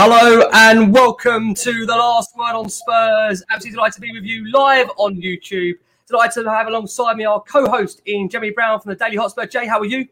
Hello and welcome to the last word on Spurs. Absolutely delighted to be with you live on YouTube. Delighted to have alongside me our co-host in Jeremy Brown from the Daily Hotspur. Jay, how are you?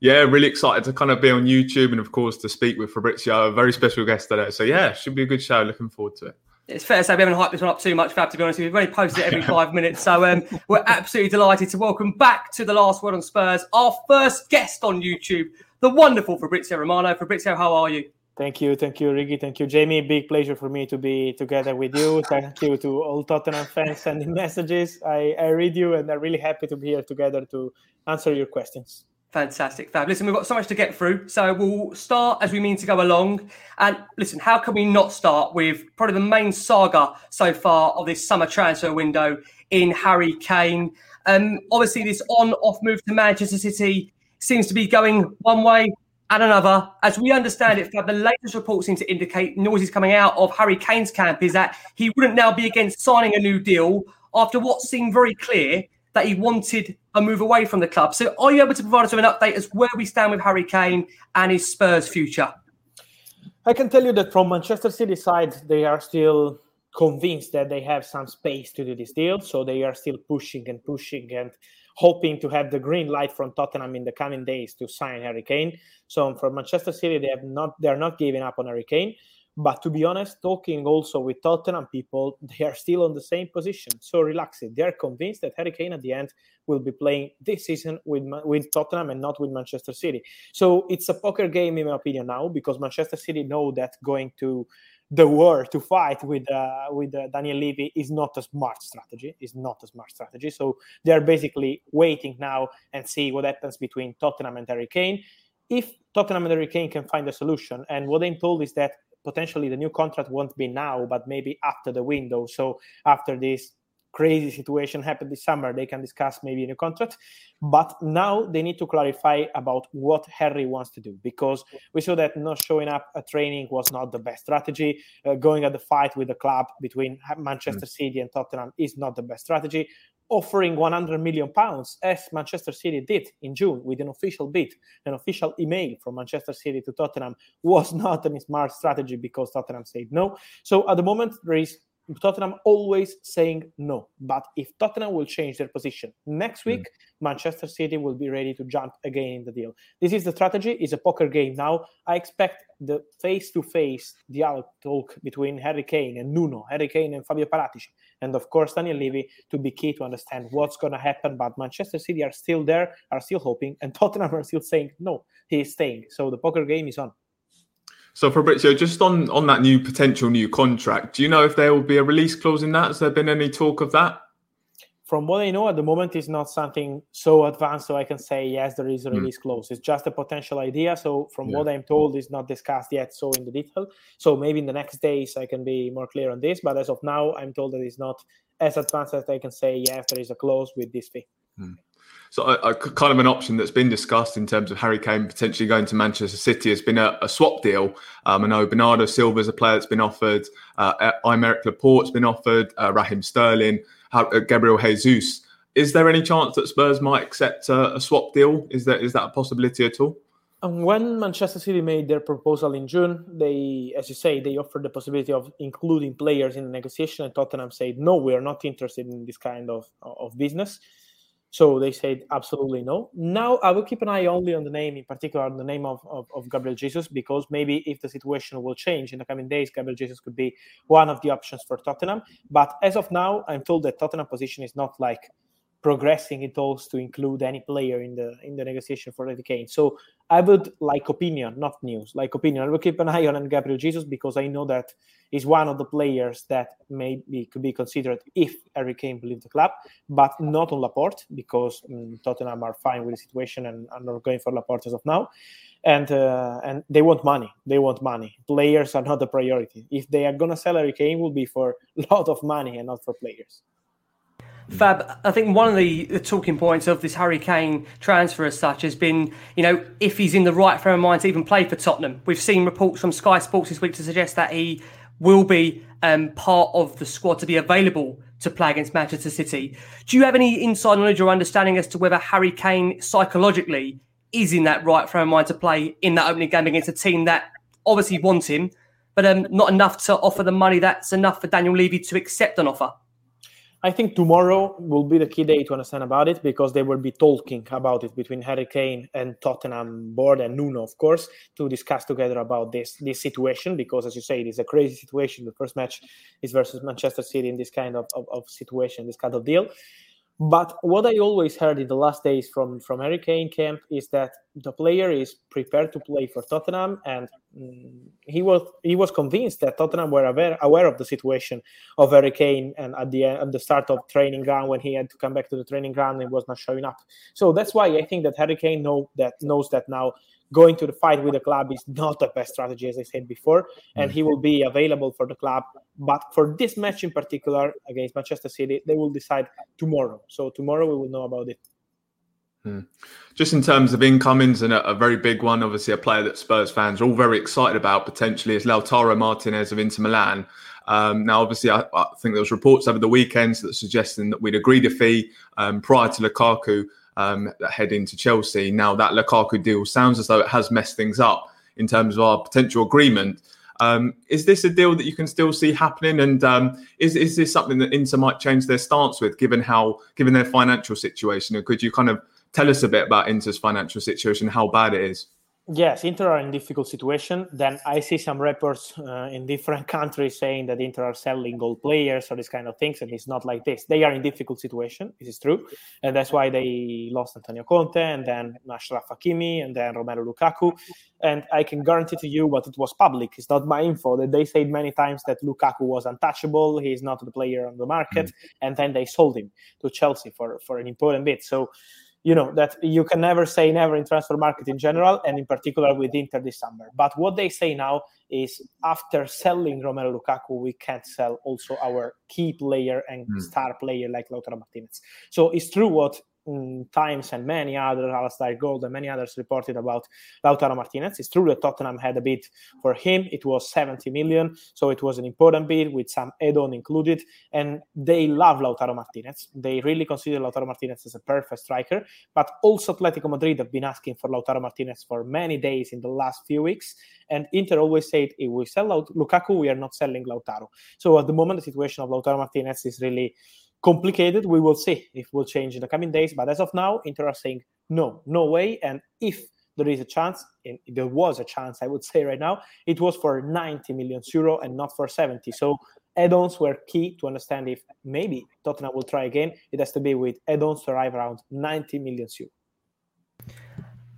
Yeah, really excited to kind of be on YouTube and of course to speak with Fabrizio, a very special guest today. So yeah, should be a good show. Looking forward to it. It's fair to say we haven't hyped this one up too much, Fab, to be honest. We've only posted it every five minutes. So um, we're absolutely delighted to welcome back to the last word on Spurs our first guest on YouTube, the wonderful Fabrizio Romano. Fabrizio, how are you? Thank you, thank you, Ricky, thank you, Jamie. Big pleasure for me to be together with you. Thank you to all Tottenham fans sending messages. I, I read you, and I'm really happy to be here together to answer your questions. Fantastic, Fab. Listen, we've got so much to get through, so we'll start as we mean to go along. And listen, how can we not start with probably the main saga so far of this summer transfer window in Harry Kane? Um, obviously, this on-off move to Manchester City seems to be going one way and another. As we understand it, the latest reports seem to indicate noises coming out of Harry Kane's camp is that he wouldn't now be against signing a new deal after what seemed very clear that he wanted a move away from the club. So, are you able to provide us with an update as where we stand with Harry Kane and his Spurs future? I can tell you that from Manchester City side, they are still convinced that they have some space to do this deal. So they are still pushing and pushing and hoping to have the green light from Tottenham in the coming days to sign Harry Kane. So for Manchester City, they have not they are not giving up on Harry Kane. But to be honest, talking also with Tottenham people, they are still on the same position. So relax It. They are convinced that Harry Kane at the end will be playing this season with with Tottenham and not with Manchester City. So it's a poker game in my opinion now because Manchester City know that going to the war to fight with uh, with uh, Daniel Levy is not a smart strategy. Is not a smart strategy. So they are basically waiting now and see what happens between Tottenham and Harry Kane. If Tottenham and Harry Kane can find a solution, and what I'm told is that potentially the new contract won't be now, but maybe after the window. So after this crazy situation happened this summer, they can discuss maybe in a contract. But now they need to clarify about what Harry wants to do because we saw that not showing up at training was not the best strategy. Uh, going at the fight with the club between Manchester mm. City and Tottenham is not the best strategy. Offering 100 million pounds, as Manchester City did in June with an official bid, an official email from Manchester City to Tottenham, was not a smart strategy because Tottenham said no. So at the moment, there is Tottenham always saying no. But if Tottenham will change their position next week, mm. Manchester City will be ready to jump again in the deal. This is the strategy. It's a poker game now. I expect the face-to-face dialogue talk between Harry Kane and Nuno, Harry Kane and Fabio Paratici, and of course Daniel Levy to be key to understand what's going to happen. But Manchester City are still there, are still hoping, and Tottenham are still saying no, he is staying. So the poker game is on. So Fabrizio, just on on that new potential new contract, do you know if there will be a release clause in that? Has there been any talk of that? From what I know at the moment, it's not something so advanced, so I can say yes, there is a hmm. release mm. clause. It's just a potential idea. So from yeah. what I'm told, it's not discussed yet so in the detail. So maybe in the next days I can be more clear on this. But as of now, I'm told that it's not as advanced as I can say yes, there is a clause with this fee. Mm. So, a, a, kind of an option that's been discussed in terms of Harry Kane potentially going to Manchester City has been a, a swap deal. Um, I know Bernardo Silva is a player that's been offered. Uh, Aymeric Laporte's been offered. Uh, Raheem Sterling, uh, Gabriel Jesus. Is there any chance that Spurs might accept a, a swap deal? Is that is that a possibility at all? And when Manchester City made their proposal in June, they, as you say, they offered the possibility of including players in the negotiation, and Tottenham said, "No, we are not interested in this kind of of business." So they said absolutely no. Now I will keep an eye only on the name, in particular on the name of, of, of, Gabriel Jesus, because maybe if the situation will change in the coming days, Gabriel Jesus could be one of the options for Tottenham. But as of now, I'm told that Tottenham position is not like progressing in talks to include any player in the in the negotiation for Eddie Kane. So I would like opinion, not news, like opinion. I will keep an eye on Gabriel Jesus because I know that he's one of the players that maybe could be considered if Harry Kane will the club, but not on Laporte because um, Tottenham are fine with the situation and are not going for Laporte as of now. And uh, and they want money. They want money. Players are not the priority. If they are gonna sell Harry Kane, will be for a lot of money and not for players. Fab, I think one of the, the, talking points of this Harry Kane transfer as such has been, you know, if he's in the right frame of mind to even play for Tottenham. We've seen reports from Sky Sports this week to suggest that he will be um, part of the squad to be available to play against Manchester City. Do you have any inside knowledge or understanding as to whether Harry Kane psychologically is in that right frame of mind to play in that opening game against a team that obviously wants him, but um, not enough to offer the money that's enough for Daniel Levy to accept an offer? I think tomorrow will be the key day to understand about it because they will be talking about it between Harry Kane and Tottenham board and Nuno, of course, to discuss together about this this situation. Because as you say, it is a crazy situation. The first match is versus Manchester City in this kind of, of, of situation, this kind of deal. But what I always heard in the last days from from Harry Kane camp is that the player is prepared to play for Tottenham, and mm, he was he was convinced that Tottenham were aware aware of the situation of Harry Kane, and at the at the start of training ground when he had to come back to the training ground, he was not showing up. So that's why I think that Harry Kane know that knows that now going to the fight with the club is not the best strategy, as I said before, and he will be available for the club. But for this match in particular against Manchester City, they will decide tomorrow. So tomorrow we will know about it. Hmm. Just in terms of incomings, and a, a, very big one, obviously a player that Spurs fans are all very excited about potentially is Lautaro Martinez of Inter Milan. Um, now, obviously, I, I, think there was reports over the weekends that suggesting that we'd agreed a fee um, prior to Lukaku um, heading to Chelsea. Now that Lukaku deal sounds as though it has messed things up in terms of our potential agreement. Um, is this a deal that you can still see happening? And um, is is this something that Inter might change their stance with, given how given their financial situation? And could you kind of tell us a bit about Inter's financial situation, how bad it is? Yes, Inter are in difficult situation. Then I see some reports uh, in different countries saying that Inter are selling gold players or this kind of things, and it's not like this. They are in difficult situation. This is true, and that's why they lost Antonio Conte and then Achraf Hakimi and then Romelu Lukaku. And I can guarantee to you, but it was public. It's not my info that they said many times that Lukaku was untouchable. He's not the player on the market, mm-hmm. and then they sold him to Chelsea for for an important bit. So you know that you can never say never in transfer market in general and in particular with Inter this summer. But what they say now is after selling Romelu Lukaku, we can't sell also our key player and mm. star player like Lautaro Martinez. So it's true what Mm, times and many others, Alasdair Gold and many others reported about Lautaro Martinez. It's true that Tottenham had a bid for him. It was 70 million, so it was an important bid with some add-on included. And they love Lautaro Martinez. They really consider Lautaro Martinez as a perfect striker. But also Atletico Madrid have been asking for Lautaro Martinez for many days in the last few weeks. And Inter always said, if we sell Lukaku, we are not selling Lautaro. So at the moment, the situation of Lautaro Martinez is really complicated. We will see if will change in the coming days. But as of now, Inter are saying no, no way. And if there is a chance, and there was a chance, I would say right now, it was for 90 million euro and not for 70. So add-ons were key to understand if maybe Tottenham will try again. It has to be with add-ons to arrive around 90 million euro.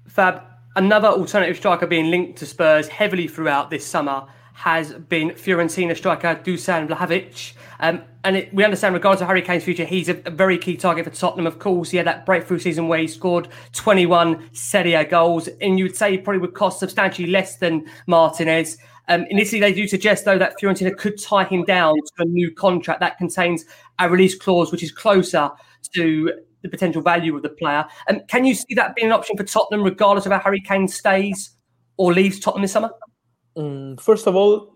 Fab, Another alternative striker being linked to Spurs heavily throughout this summer has been Fiorentina striker Dusan Vlahovic. Um, and it, we understand, regardless of Harry Kane's future, he's a, a, very key target for Tottenham. Of course, he had that breakthrough season where he scored 21 Serie A goals, and you would say he probably would cost substantially less than Martinez. Um, initially, they do suggest, though, that Fiorentina could tie him down to a new contract that contains a release clause which is closer to the potential value of the player. Um, can you see that being an option for Tottenham, regardless of how Harry Kane stays or leaves Tottenham this summer? Um, first of all,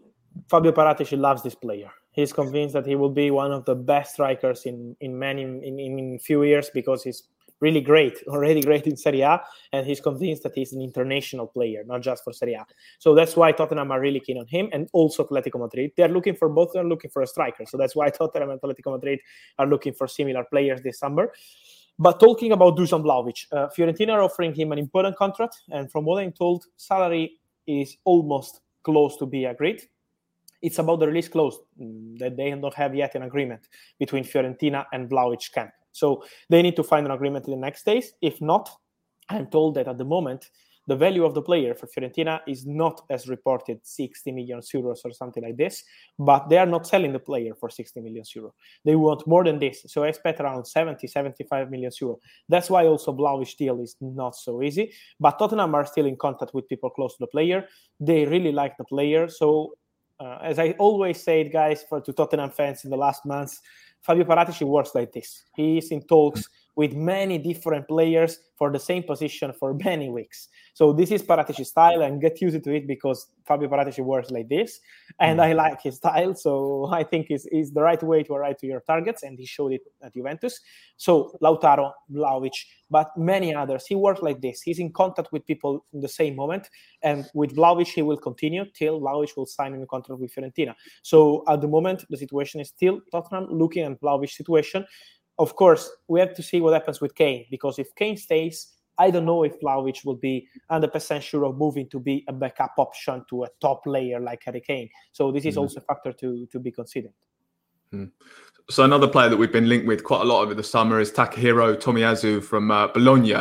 Fabio Paratici loves this player. He's convinced that he will be one of the best strikers in in many in, in, few years because he's really great, already great in Serie A, and he's convinced that he's an international player, not just for Serie A. So that's why Tottenham are really keen on him, and also Atletico Madrid. They're looking for both. They're looking for a striker, so that's why Tottenham and Atletico Madrid are looking for similar players this summer. But talking about Dusan Vlahovic, uh, Fiorentina are offering him an important contract, and from what I'm told, salary is almost close to be agreed. It's about the release clause mm, that they don't have yet an agreement between Fiorentina and Vlahovic camp. So they need to find an agreement in the next days. If not, I'm told that at the moment the value of the player for Fiorentina is not as reported 60 million euros or something like this, but they are not selling the player for 60 million euros. They want more than this. So I expect around 70, 75 million euros. That's why also Vlahovic deal is not so easy. But Tottenham are still in contact with people close to the player. They really like the player. So uh, as I always said, guys, for to Tottenham fans in the last months, Fabio Paratici works like this. He is in talks with many different players for the same position for many weeks. So this is Paratici style, and get used to it because Fabio Paratici works like this, and mm. I like his style. So I think is is the right way to arrive to your targets, and he showed it at Juventus. So Lautaro, Vlahovic, but many others. He works like this. He's in contact with people in the same moment, and with Vlahovic he will continue till Vlahovic will sign a new contract with Fiorentina. So at the moment the situation is still Tottenham looking at Vlahovic situation of course, we have to see what happens with Kane because if Kane stays, I don't know if Vlahovic will be 100% sure of moving to be a backup option to a top player like Harry Kane. So this is mm. also a factor to, to be considered. Mm. So another player that we've been linked with quite a lot over the summer is Takahiro Tomiyasu from uh, Bologna.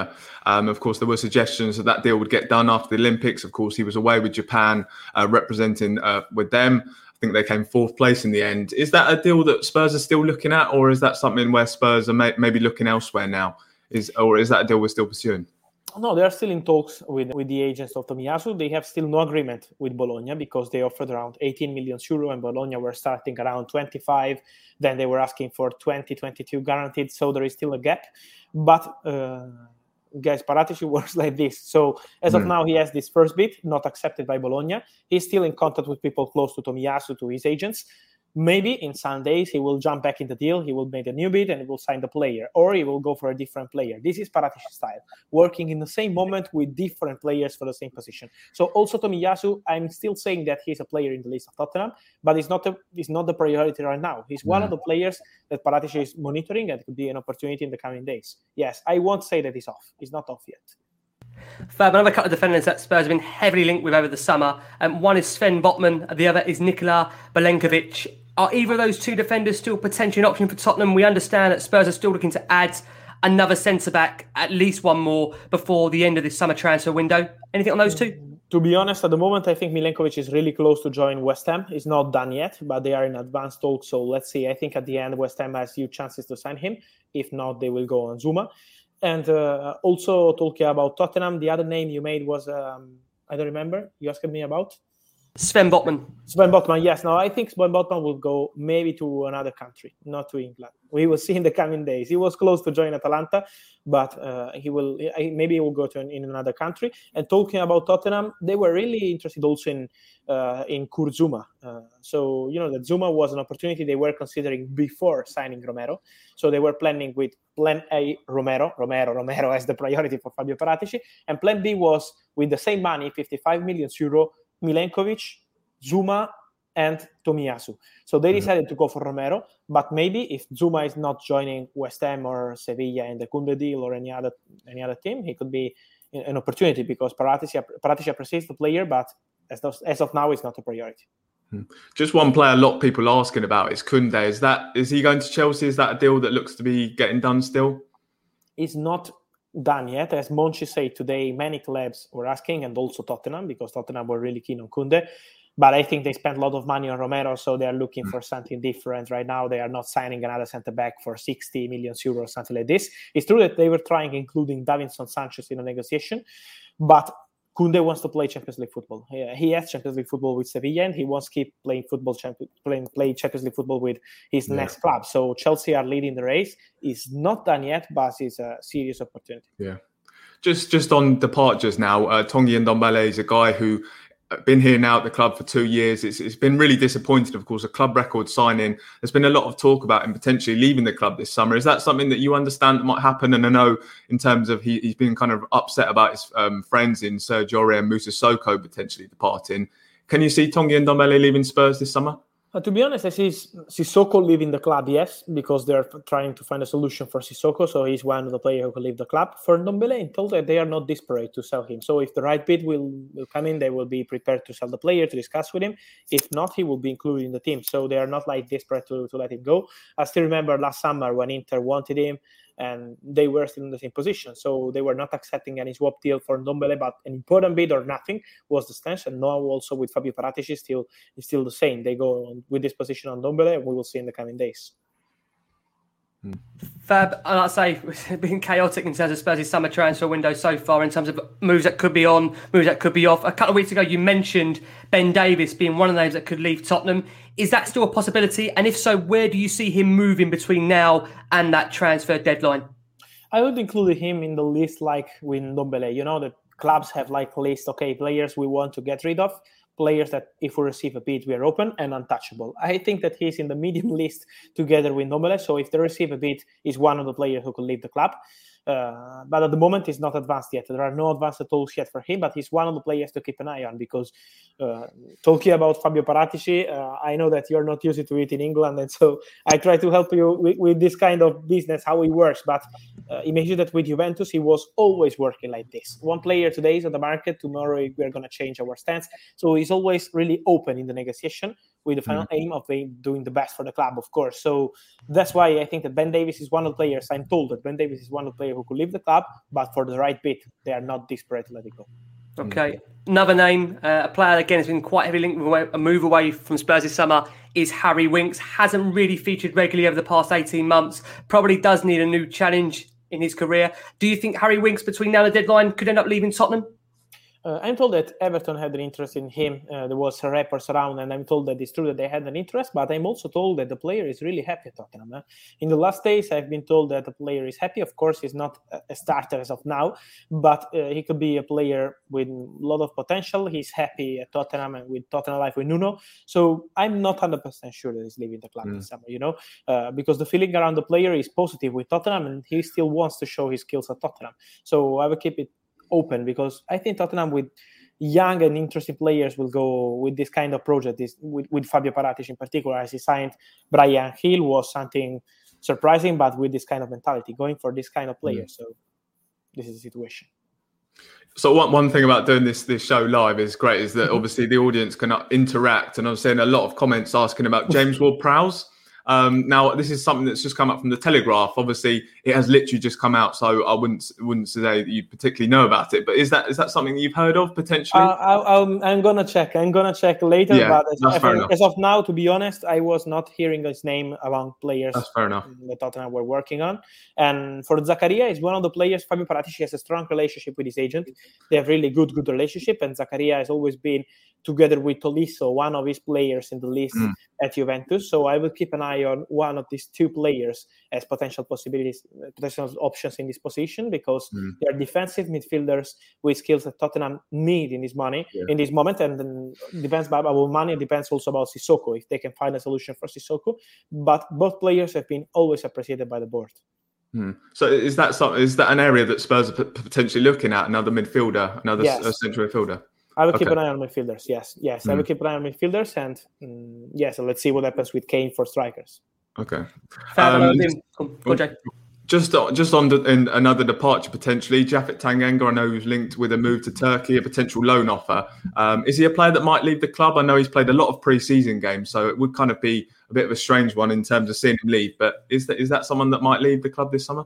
Um, of course, there were suggestions that that deal would get done after the Olympics. Of course, he was away with Japan, uh, representing uh, with them think they came fourth place in the end. Is that a deal that Spurs are still looking at, or is that something where Spurs are may- maybe looking elsewhere now? Is or is that a deal we're still pursuing? No, they are still in talks with, with the agents of Tomiyasu. They have still no agreement with Bologna because they offered around 18 million euro and Bologna were starting around 25. Then they were asking for 20, 22 guaranteed. So there is still a gap. But uh, guys, Paratici works like this. So as of hmm. now, he has this first bid not accepted by Bologna. He's still in contact with people close to Tomiyasu, to his agents. Maybe in some days he will jump back in the deal, he will make a new bid and he will sign the player, or he will go for a different player. This is Paratici style, working in the same moment with different players for the same position. So also Tomiyasu, I'm still saying that he's a player in the list of Tottenham, but it's not a, it's not the priority right now. He's one of the players that Paratici is monitoring and could be an opportunity in the coming days. Yes, I won't say that he's off. He's not off yet. Fab, another couple of defenders that Spurs have been heavily linked with over the summer. Um, one is Sven Botman, the other is Nikola Milenkovic. Are either of those two defenders still potentially an option for Tottenham? We understand that Spurs are still looking to add another centre back, at least one more, before the end of this summer transfer window. Anything on those two? To be honest, at the moment, I think Milenkovic is really close to join West Ham. It's not done yet, but they are in advanced talks. So let's see. I think at the end, West Ham has few chances to sign him. If not, they will go on Zouma. And uh, also talking about Tottenham, the other name you made was um, I don't remember. You asked me about. Sven Botman. Sven Botman, yes. Now I think Sven Botman will go maybe to another country, not to England. We will see in the coming days. He was close to join Atalanta, but uh, he will maybe he will go to an, in another country. And talking about Tottenham, they were really interested also in uh, in Kurt Zouma. Uh, so you know that Zouma was an opportunity they were considering before signing Romero. So they were planning with Plan A Romero, Romero, Romero as the priority for Fabio Paratici, and Plan B was with the same money, 55 million euro Milenkovic, Zouma, and Tomiyasu. So they mm-hmm. decided to go for Romero, but maybe if Zouma is not joining West Ham or Sevilla in the Koundé deal or any other any other team, he could be an opportunity because Paratici, Paratici appreciates the player, but as, those, as of now, it's not a priority. Hmm. Just one player a lot of people are asking about is Koundé. Is that is he going to Chelsea? Is that a deal that looks to be getting done still? It's not done yet. As Monchi said today, many clubs were asking, and also Tottenham, because Tottenham were really keen on Koundé. But I think they spent a lot of money on Romero, so they are looking mm. for something different right now. They are not signing another centre back for 60 million euros, something like this. It's true that they were trying, including Davinson Sanchez in a negotiation, but Koundé wants to play Champions League football. He, he has Champions League football with Sevilla, and he wants to keep playing football, playing play Champions League football with his yeah. next club. So Chelsea are leading the race. It's not done yet, but it's a serious opportunity. Yeah. Just just on departures now, uh, Tanguy Ndombele is a guy who been here now at the club for two years. It's, it's been really disappointing, of course, a club record signing. There's been a lot of talk about him potentially leaving the club this summer. Is that something that you understand that might happen? And I know in terms of he, he's been kind of upset about his um, friends in Sergio and Moussa Soko potentially departing. Can you see Tanguy and Ndombele leaving Spurs this summer? Uh, to be honest, I see Sissoko leaving the club, yes, because they're trying to find a solution for Sissoko. So he's one of the players who can leave the club. For Ndombele, told that they are not desperate to sell him. So if the right bid will, will come in, they will be prepared to sell the player, to discuss with him. If not, he will be included in the team. So they are not like desperate to, to let him go. I still remember last summer when Inter wanted him and they were still in the same position. So they were not accepting any swap deal for Ndombele, but an important bid or nothing was the stance. And now also with Fabio Paratici still is still the same. They go with this position on Ndombele, we will see in the coming days. Fab, and I'd say it's been chaotic in terms of Spurs' summer transfer window so far, in terms of moves that could be on, moves that could be off. A couple of weeks ago, you mentioned Ben Davies being one of those that could leave Tottenham. Is that still a possibility? And if so, where do you see him moving between now and that transfer deadline? I would include him in the list like with Ndombele. You know, the clubs have like list, okay, players we want to get rid of players that if we receive a bid we are open and untouchable. I think that he's in the medium list together with Ndombele so if they receive a bid he's one of the players who could leave the club uh, but at the moment, he's not advanced yet. There are no advanced tools yet for him, but he's one of the players to keep an eye on because uh, talking about Fabio Paratici, uh, I know that you're not used to it in England, and so I try to help you with, with this kind of business, how it works. But uh, imagine that with Juventus, he was always working like this. One player today is on the market, tomorrow we're going to change our stance. So he's always really open in the negotiation with the final mm-hmm. aim of doing the best for the club, of course. So that's why I think that Ben Davies is one of the players. I'm told that Ben Davies is one of the players who could leave the club, but for the right bit, they are not desperate to let it go. Okay, another name, uh, a player again has been quite heavily linked with a move away from Spurs this summer is Harry Winks. Hasn't really featured regularly over the past 18 months. Probably does need a new challenge in his career. Do you think Harry Winks between now and the deadline could end up leaving Tottenham? Uh, I'm told that Everton had an interest in him. Uh, there was rappers around, and I'm told that it's true that they had an interest. But I'm also told that the player is really happy at Tottenham. Uh. In the last days, I've been told that the player is happy. Of course, he's not a starter as of now, but uh, he could be a player with a lot of potential. He's happy at Tottenham and with Tottenham life with Nuno. So I'm not 100% sure that he's leaving the club mm. this summer. You know, uh, because the feeling around the player is positive with Tottenham, and he still wants to show his skills at Tottenham. So I will keep it open because I think Tottenham with young and interesting players will go with this kind of project. This with, with Fabio Paratici in particular, as he signed Bryan Gil was something surprising, but with this kind of mentality, going for this kind of player. Mm. So this is the situation. So one, one thing about doing this this show live is great is that mm-hmm. obviously the audience can interact, and I'm seeing a lot of comments asking about James Ward-Prowse. Um, now, this is something that's just come up from the Telegraph. Obviously, it has literally just come out, so I wouldn't wouldn't say that you particularly know about it. But is that is that something that you've heard of potentially? Uh, I, am gonna check. I'm gonna check later. Yeah, but as, as, as, of now, to be honest, I was not hearing his name among players. That's fair enough. That Tottenham were working on. And for Zakaria, is one of the players. Fabio Paratici has a strong relationship with his agent. They have really good good relationship, and Zakaria has always been together with Tolisso, one of his players in the list mm. at Juventus. So I will keep an eye on one of these two players as potential possibilities, potential options in this position because mm. they are defensive midfielders with skills that Tottenham need in this money yeah. in this moment. And then depends about money. It depends also about Sissoko if they can find a solution for Sissoko. But both players have been always appreciated by the board. Hmm. So is that something? Is that an area that Spurs are potentially looking at? Another midfielder, another yes. central midfielder. I will okay. keep an eye on midfielders. Yes, yes, mm. I will hmm. keep an eye on midfielders, and mm, yes, let's see what happens with Kane for strikers. Okay. Um, just just on the, in another departure potentially, Japhet Tanganga. I know he's linked with a move to Turkey, a potential loan offer. Um, is he a player that might leave the club? I know he's played a lot of pre-season games, so it would kind of be a bit of a strange one in terms of seeing him leave. But is that is that someone that might leave the club this summer?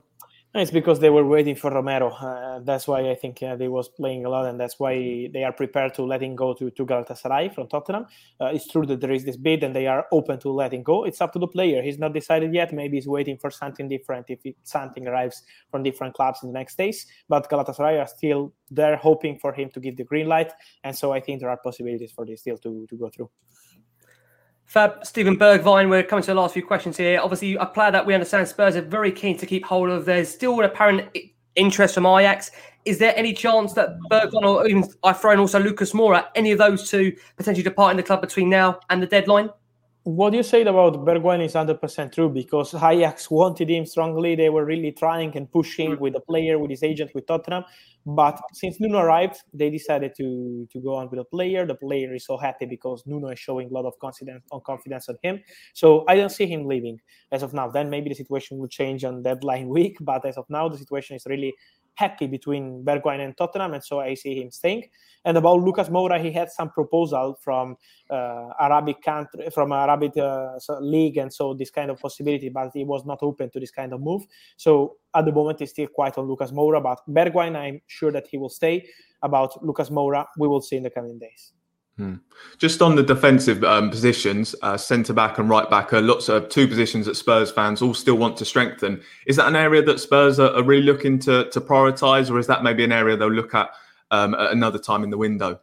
It's because they were waiting for Romero. Uh, that's why I think uh, they was playing a lot, and that's why they are prepared to letting go to, to Galatasaray from Tottenham. Uh, it's true that there is this bid, and they are open to letting go. It's up to the player. He's not decided yet. Maybe he's waiting for something different if it, something arrives from different clubs in the next days. But Galatasaray are still there, hoping for him to give the green light, and so I think there are possibilities for this deal to, to go through. Fab, Steven Bergwijn, we're coming to the last few questions here. Obviously, a player that we understand Spurs are very keen to keep hold of. There's still an apparent interest from Ajax. Is there any chance that Bergwijn or even I throw in also Lucas Moura, any of those two potentially departing the club between now and the deadline? What you said about Bergwijn is 100% true because Ajax wanted him strongly. They were really trying and pushing with the player, with his agent, with Tottenham. But since Nuno arrived, they decided to, to go on with the player. The player is so happy because Nuno is showing a lot of confidence on confidence on him. So I don't see him leaving as of now. Then maybe the situation will change on deadline week. But as of now, the situation is really happy between Bergwijn and Tottenham, and so I see him staying. And about Lucas Moura, he had some proposal from uh, Arabic country, from Arabic uh, league, and so this kind of possibility, but he was not open to this kind of move. So at the moment, he's still quite on Lucas Moura, but Bergwijn, I'm sure that he will stay. About Lucas Moura, we will see in the coming days. Hmm. Just on the defensive um, positions, uh, centre back and right back are lots of two positions that Spurs fans all still want to strengthen. Is that an area that Spurs are, are really looking to, to prioritise, or is that maybe an area they'll look at, um, at another time in the window?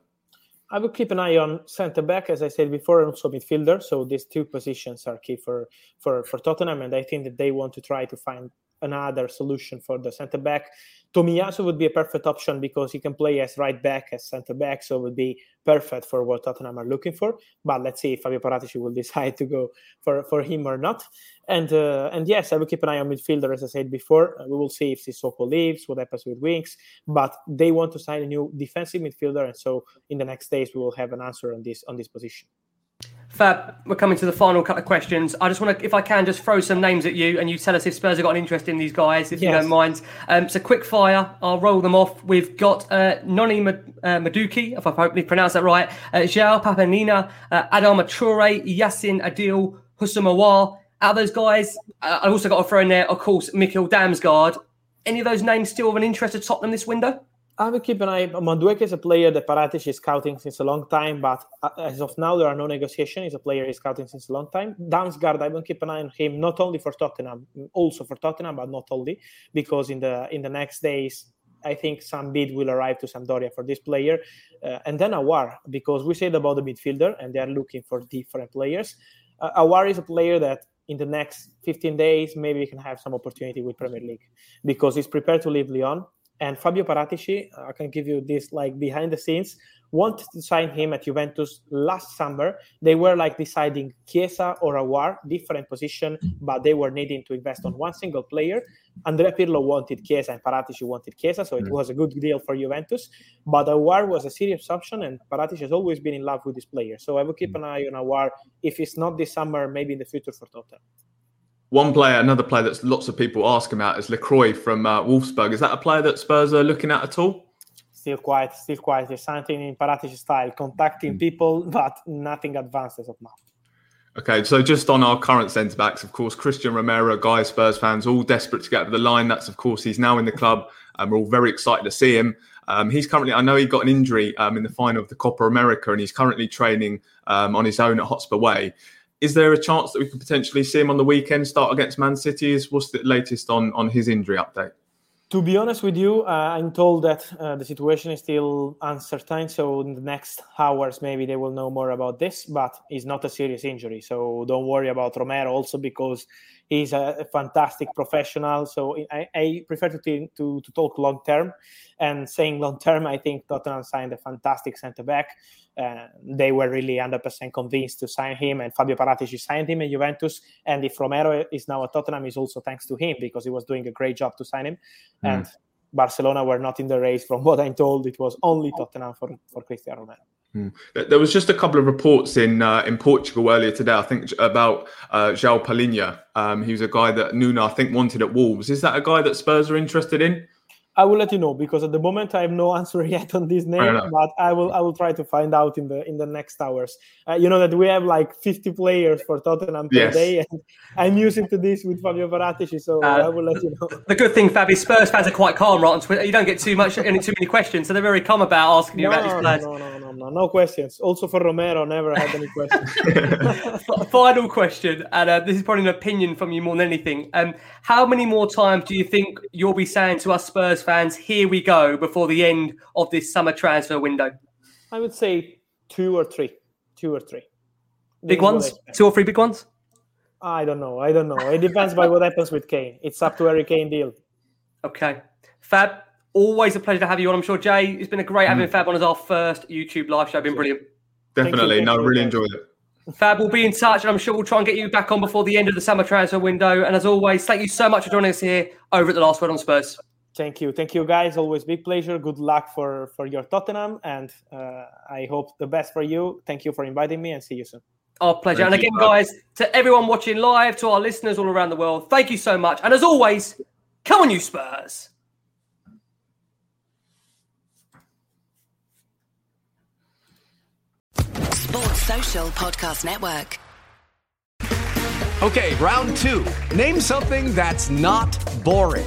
I will keep an eye on centre back, as I said before, and also midfielder. So these two positions are key for, for, for Tottenham, and I think that they want to try to find another solution for the centre back. Tomiyasu would be a perfect option because he can play as right back, as centre back, so it would be perfect for what Tottenham are looking for. But let's see if Fabio Paratici will decide to go for, for him or not. And uh, and yes, I will keep an eye on midfielder, as I said before. Uh, we will see if Sissoko leaves, what happens with Winks. But they want to sign a new defensive midfielder, and so in the next days we will have an answer on this on this position. Fab, we're coming to the final couple of questions. I just want to, if I can, just throw some names at you and you tell us if Spurs have got an interest in these guys, if yes. you don't mind. Um, so, quick fire, I'll roll them off. We've got uh, Noni uh, Madueke, if I've hopefully pronounced that right, uh, João Papenina, uh, Adama Traore, Yacine Adli, Houssem Aouar. Out of those guys, uh, I also got to throw in there, of course, Mikkel Damsgaard. Any of those names still of an interest to Tottenham this window? I will keep an eye. Madueke is a player that Paratici is scouting since a long time, but uh, as of now, there are no negotiations. He's a player he's scouting since a long time. Damsgaard, I will keep an eye on him, not only for Tottenham, also for Tottenham, but not only because in the in the next days, I think some bid will arrive to Sampdoria for this player, uh, and then Aouar, because we said about the midfielder, and they are looking for different players. Uh, Aouar is a player that in the next 15 days maybe we can have some opportunity with Premier League because he's prepared to leave Lyon and Fabio Paratici, I can give you this like behind the scenes, wanted to sign him at Juventus last summer. They were like deciding Chiesa or Aouar, different position, but they were needing to invest on one single player. Andrea Pirlo wanted Chiesa and Paratici wanted Chiesa, so it mm. was a good deal for Juventus. But Aouar was a serious option, and Paratici has always been in love with this player. So I will keep mm. an eye on Aouar. If it's not this summer, maybe in the future for Tottenham. One player, another player that lots of people ask about is Lacroix from uh, Wolfsburg. Is that a player that Spurs are looking at at all? Still quite, still quite. There's something in Paratici style, contacting mm. people, but nothing advanced as of now. Okay, so just on our current centre backs, of course, Cristian Romero, guy Spurs fans, all desperate to get over the line. That's, of course, he's now in the club, and we're all very excited to see him. Um, he's currently, I know he got an injury um, in the final of the Copa America, and he's currently training um, on his own at Hotspur Way is there a chance that we could potentially see him on the weekend start against Man City? What's the latest on on his injury update? To be honest with you, uh, I'm told that uh, the situation is still uncertain. So in the next hours, maybe they will know more about this. But it's not a serious injury, so don't worry about Romero. Also because he's a, fantastic professional. So I, I prefer to, to to talk long term. And saying long term, I think Tottenham signed a fantastic centre back. Uh, they were really 100% convinced to sign him, and Fabio Paratici signed him in Juventus. And if Romero is now at Tottenham, is also thanks to him because he was doing a great job to sign him. Mm. And Barcelona were not in the race. From what I'm told, it was only Tottenham for, for Cristiano Romero. Hmm. There was just a couple of reports in uh, in Portugal earlier today. I think about uh, João Palhinha. Um, he was a guy that Nuno I think wanted at Wolves. Is that a guy that Spurs are interested in? I will let you know because at the moment I have no answer yet on this name, but I will I will try to find out in the in the next hours. Uh, you know that we have like 50 players for Tottenham per yes. day, and I'm using to this with Fabio Paratici, so uh, I will let you know. The good thing, Fabio, Spurs fans are quite calm, right? On Twitter, you don't get too much any too many questions, so they're very calm about asking you no, about these players. No, no, no, no, no questions. Also for Romero, never had any questions. Final question, and uh, this is probably an opinion from you more than anything. Um, how many more times do you think you'll be saying to us Spurs fans, "Here we go," before the end of this summer transfer window? I would say two or three. Two or three. Big ones? Two or three big ones? I don't know. I don't know. It depends by what happens with Kane. It's up to Harry Kane deal. Okay. Fab, always a pleasure to have you on. I'm sure Jay, it's been a great having mm. Fab on as our first YouTube live show. Been brilliant. Definitely. no, really enjoyed it. Fab will be in touch, and I'm sure we'll try and get you back on before the end of the summer transfer window. And as always, thank you so much for joining us here over at the Last Word on Spurs. Thank you, thank you, guys. Always big pleasure. Good luck for for your Tottenham, and uh, I hope the best for you. Thank you for inviting me, and see you soon. Our pleasure. Thank and again, you, guys, to everyone watching live, to our listeners all around the world, thank you so much. And as always, come on, you Spurs. Sports Social Podcast Network. Okay, round two. Name something that's not boring.